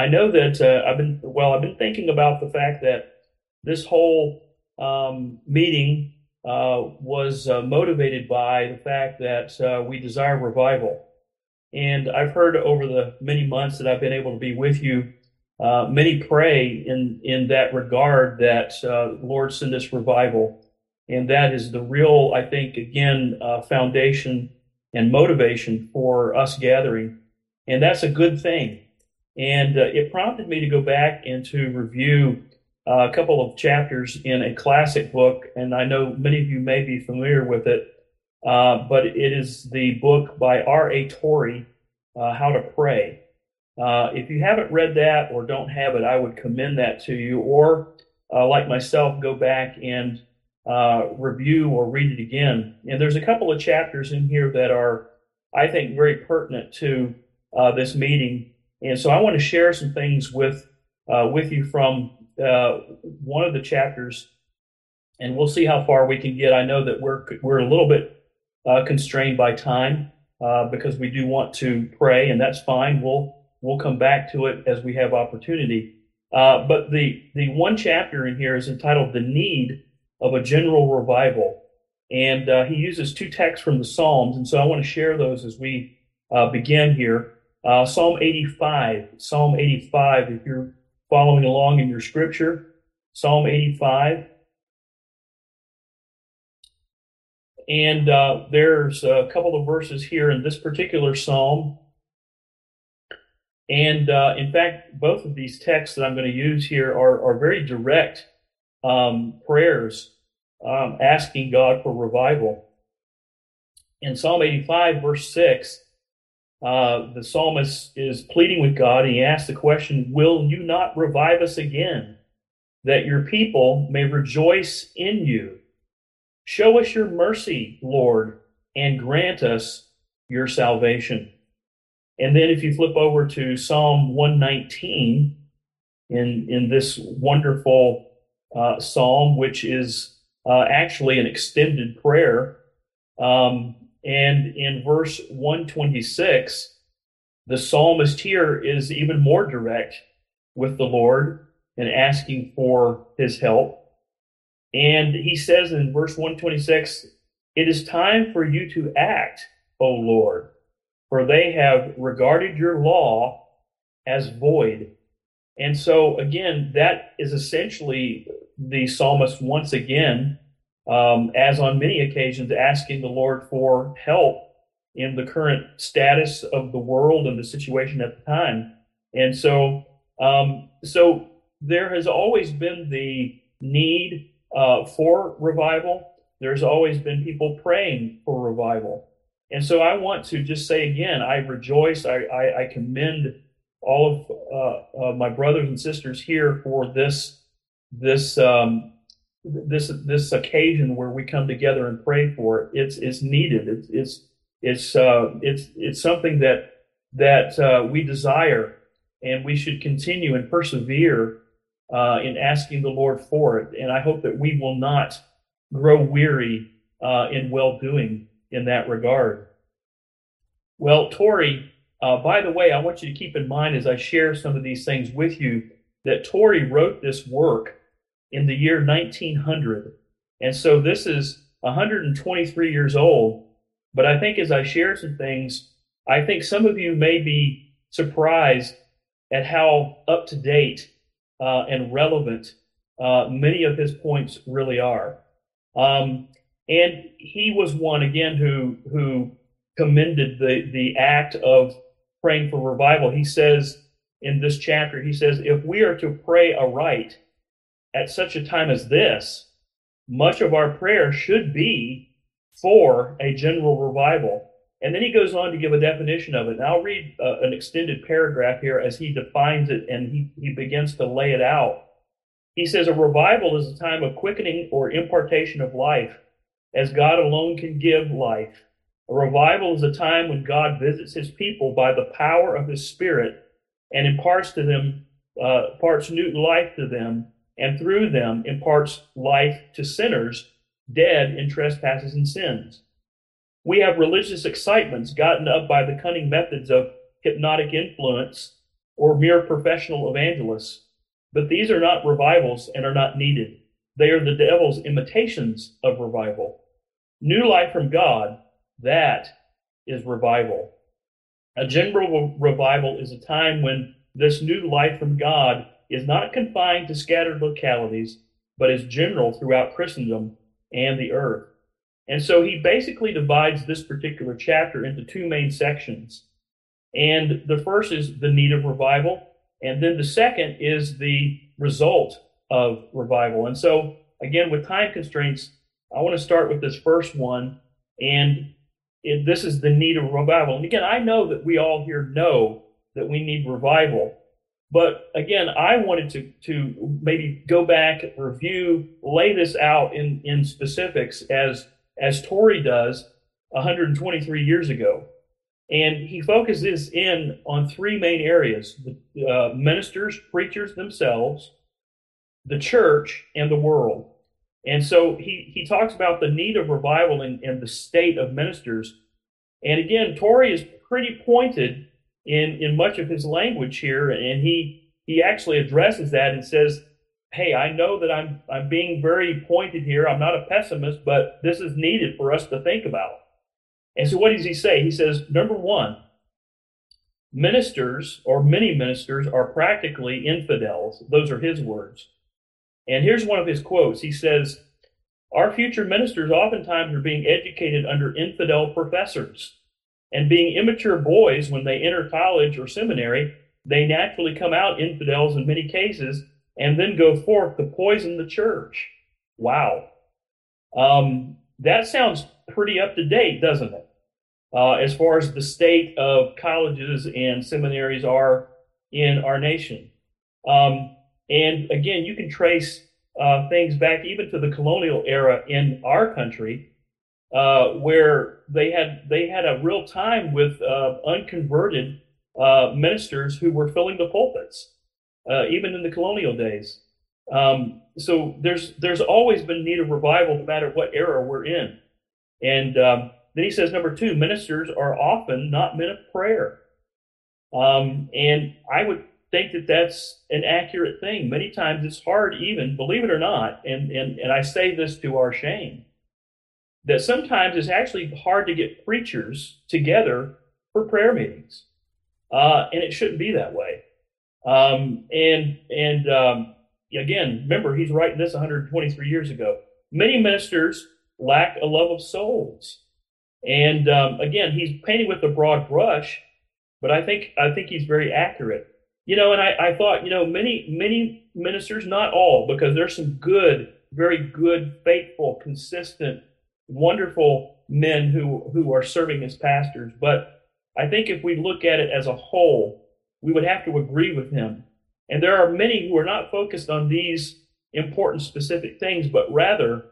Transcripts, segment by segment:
I know that uh, I've been well. I've been thinking about the fact that this whole um, meeting uh, was uh, motivated by the fact that uh, we desire revival, and I've heard over the many months that I've been able to be with you, uh, many pray in in that regard that uh, Lord send us revival, and that is the real, I think, again, foundation and motivation for us gathering, and that's a good thing. And uh, it prompted me to go back and to review uh, a couple of chapters in a classic book, and I know many of you may be familiar with it, uh, but it is the book by R.A. Torrey, uh, How to Pray. Uh, if you haven't read that or don't have it, I would commend that to you, or uh, like myself, go back and review or read it again. And there's a couple of chapters in here that are, I think, very pertinent to this meeting. And so I want to share some things with uh, with you from uh, one of the chapters, and we'll see how far we can get. I know that we're we're a little bit uh, constrained by time uh, because we do want to pray, and that's fine. We'll we'll come back to it as we have opportunity. Uh, but the the one chapter in here is entitled "The Need of a General Revival," and uh, he uses two texts from the Psalms, and so I want to share those as we begin here. Uh, Psalm 85, Psalm 85, if you're following along in your scripture, Psalm 85. And uh, there's a couple of verses here in this particular psalm. And uh, in fact, both of these texts that I'm going to use here are, are very direct um, prayers um, asking God for revival. In Psalm 85, verse 6, uh, the psalmist is pleading with God, and he asks the question, Will you not revive us again, that your people may rejoice in you? Show us your mercy, Lord, and grant us your salvation. And then if you flip over to Psalm 119, in, in this wonderful uh, psalm, which is uh, actually an extended prayer, um, and in verse 126, the psalmist here is even more direct with the Lord and asking for his help. And he says in verse 126, It is time for you to act, O Lord, for they have regarded your law as void. And so, again, that is essentially the psalmist once again um, as on many occasions, asking the Lord for help in the current status of the world and the situation at the time. And so, um, so there has always been the need uh, for revival. There's always been people praying for revival. And so I want to just say again, I rejoice, I, I, I commend all of uh, uh, my brothers and sisters here for this, this um, this this occasion where we come together and pray for it. It's it's needed. It's it's it's uh, it's it's something that that uh, we desire, and we should continue and persevere uh, in asking the Lord for it. And I hope that we will not grow weary uh, in well doing in that regard. Well, Torrey, uh, by the way, I want you to keep in mind as I share some of these things with you that Torrey wrote this work in the year 1900. And so this is 123 years old. But I think as I share some things, I think some of you may be surprised at how up to date uh, and relevant uh, many of his points really are. Um, and he was one again who who commended the the act of praying for revival. He says in this chapter, he says, if we are to pray aright, at such a time as this, much of our prayer should be for a general revival. And then he goes on to give a definition of it. And I'll read uh, an extended paragraph here as he defines it and he, he begins to lay it out. He says, A revival is a time of quickening or impartation of life, as God alone can give life. A revival is a time when God visits his people by the power of his Spirit and imparts to them, uh, imparts new life to them and through them imparts life to sinners dead in trespasses and sins. We have religious excitements gotten up by the cunning methods of hypnotic influence or mere professional evangelists. But these are not revivals and are not needed. They are the devil's imitations of revival. New life from God, that is revival. A general revival is a time when this new life from God is not confined to scattered localities, but is general throughout Christendom and the earth. And so he basically divides this particular chapter into two main sections. And the first is the need of revival, and then the second is the result of revival. And so, again, with time constraints, I want to start with this first one. And it, this is the need of revival. And again, I know that we all here know that we need revival. But again, I wanted to, to maybe go back, review, lay this out in, in specifics as, as Torrey does 123 years ago. And he focuses in on three main areas the uh, ministers, preachers themselves, the church, and the world. And so he, he talks about the need of revival and, and the state of ministers. And again, Torrey is pretty pointed in, in much of his language here, and he, he actually addresses that and says, Hey, I know that I'm, I'm being very pointed here. I'm not a pessimist, but this is needed for us to think about. And so, what does he say? He says, number one, ministers or many ministers are practically infidels. Those are his words. And here's one of his quotes. He says, Our future ministers oftentimes are being educated under infidel professors. And being immature boys when they enter college or seminary, they naturally come out infidels in many cases and then go forth to poison the church. Wow. Um, that sounds pretty up to date, doesn't it? Uh, as far as the state of colleges and seminaries are in our nation. Um, and again, you can trace uh, things back even to the colonial era in our country, uh, where they had they had a real time with uh, unconverted uh, ministers who were filling the pulpits, uh, even in the colonial days. Um, so there's there's always been need of revival, no matter what era we're in. And um, then he says, number two, ministers are often not men of prayer. Um, and I would think that that's an accurate thing. Many times it's hard, even, believe it or not, and, and, and I say this to our shame, that sometimes it's actually hard to get preachers together for prayer meetings. Uh, and it shouldn't be that way. Um, and and um, again, remember, he's writing this 123 years ago. Many ministers lack a love of souls. And um, again, he's painting with a broad brush, but I think I think he's very accurate. You know, and I, I thought, you know, many many ministers, not all, because there's some good, very good, faithful, consistent, wonderful men who who are serving as pastors. But I think if we look at it as a whole, we would have to agree with him. And there are many who are not focused on these important specific things, but rather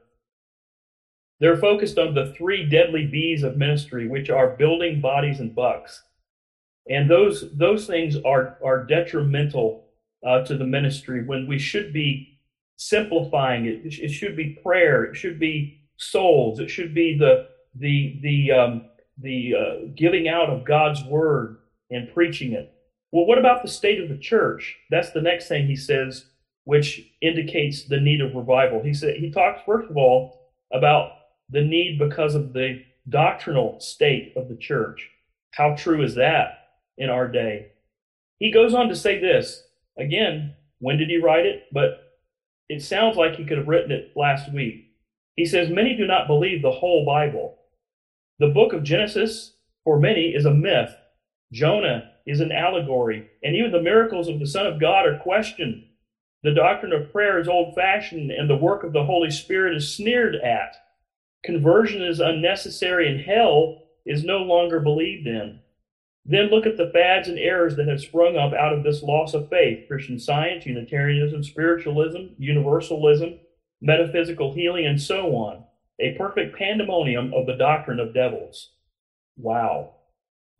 they're focused on the three deadly B's of ministry, which are building bodies and bucks. And those, those things are, are detrimental uh, to the ministry when we should be simplifying it. It should be prayer. It should be souls. It should be the, the, the, um, the uh, giving out of God's word and preaching it. Well, what about the state of the church? That's the next thing he says, which indicates the need of revival. He said he talks first of all about the need because of the doctrinal state of the church. How true is that in our day? He goes on to say this again. When did he write it? But it sounds like he could have written it last week. He says, Many do not believe the whole Bible. The book of Genesis, for many, is a myth. Jonah is an allegory, and even the miracles of the Son of God are questioned. The doctrine of prayer is old fashioned, and the work of the Holy Spirit is sneered at. Conversion is unnecessary and hell is no longer believed in. Then look at the fads and errors that have sprung up out of this loss of faith Christian science, Unitarianism, spiritualism, universalism, metaphysical healing, and so on. A perfect pandemonium of the doctrine of devils. Wow,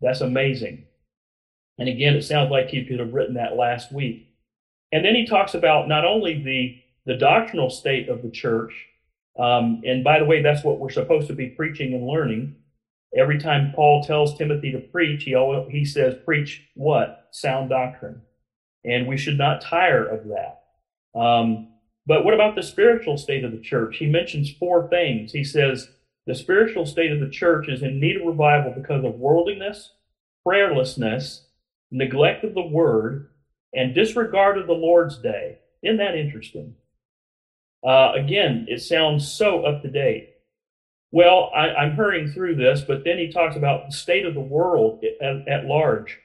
that's amazing. And again, it sounds like he could have written that last week. And then he talks about not only the, the doctrinal state of the church, um, and by the way, that's what we're supposed to be preaching and learning. Every time Paul tells Timothy to preach, he always, he says, "Preach what? Sound doctrine." and we should not tire of that. Um, but what about the spiritual state of the church? He mentions four things. He says the spiritual state of the church is in need of revival because of worldliness, prayerlessness, neglect of the word, and disregard of the Lord's day. Isn't that interesting? Uh, again, it sounds so up to date. Well, I, am hurrying through this, but then he talks about the state of the world at, at large.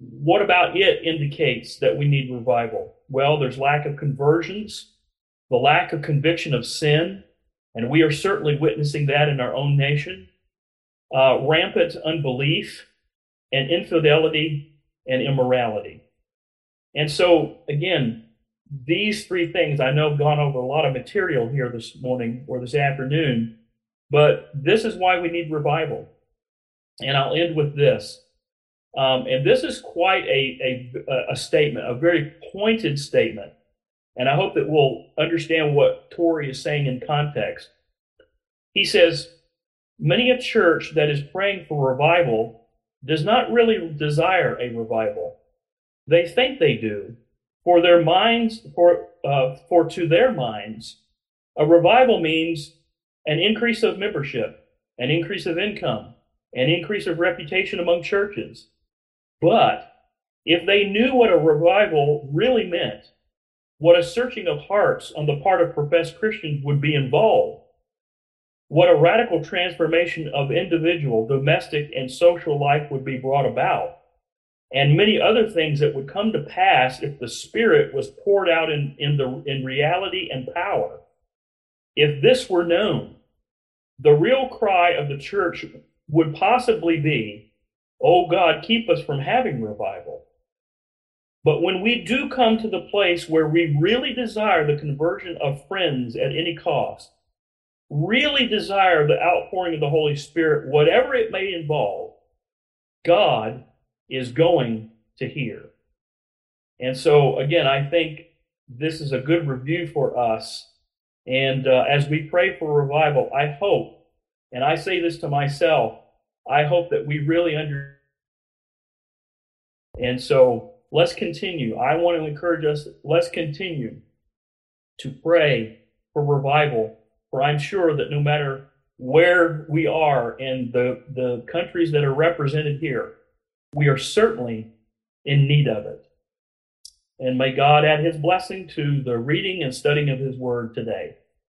What about it indicates that we need revival? Well, there's lack of conversions, the lack of conviction of sin, and we are certainly witnessing that in our own nation. Uh, rampant unbelief and infidelity and immorality. And so, again, these three things, I know I've gone over a lot of material here this morning or this afternoon, but this is why we need revival. And I'll end with this. Um, and this is quite a, a, a statement, a very pointed statement. And I hope that we'll understand what Torrey is saying in context. He says, Many a church that is praying for revival does not really desire a revival. They think they do, for their minds, for, uh, for to their minds, a revival means an increase of membership, an increase of income, an increase of reputation among churches. But if they knew what a revival really meant, what a searching of hearts on the part of professed Christians would be involved, what a radical transformation of individual, domestic, and social life would be brought about, and many other things that would come to pass if the Spirit was poured out in, in, the, in reality and power. If this were known, the real cry of the church would possibly be, Oh God, keep us from having revival. But when we do come to the place where we really desire the conversion of friends at any cost, really desire the outpouring of the Holy Spirit, whatever it may involve, God is going to hear. And so, again, I think this is a good review for us. And uh, as we pray for revival, I hope, and I say this to myself, I hope that we really understand. And so let's continue. I want to encourage us, let's continue to pray for revival. For I'm sure that no matter where we are in the, the countries that are represented here, we are certainly in need of it. And may God add his blessing to the reading and studying of his word today.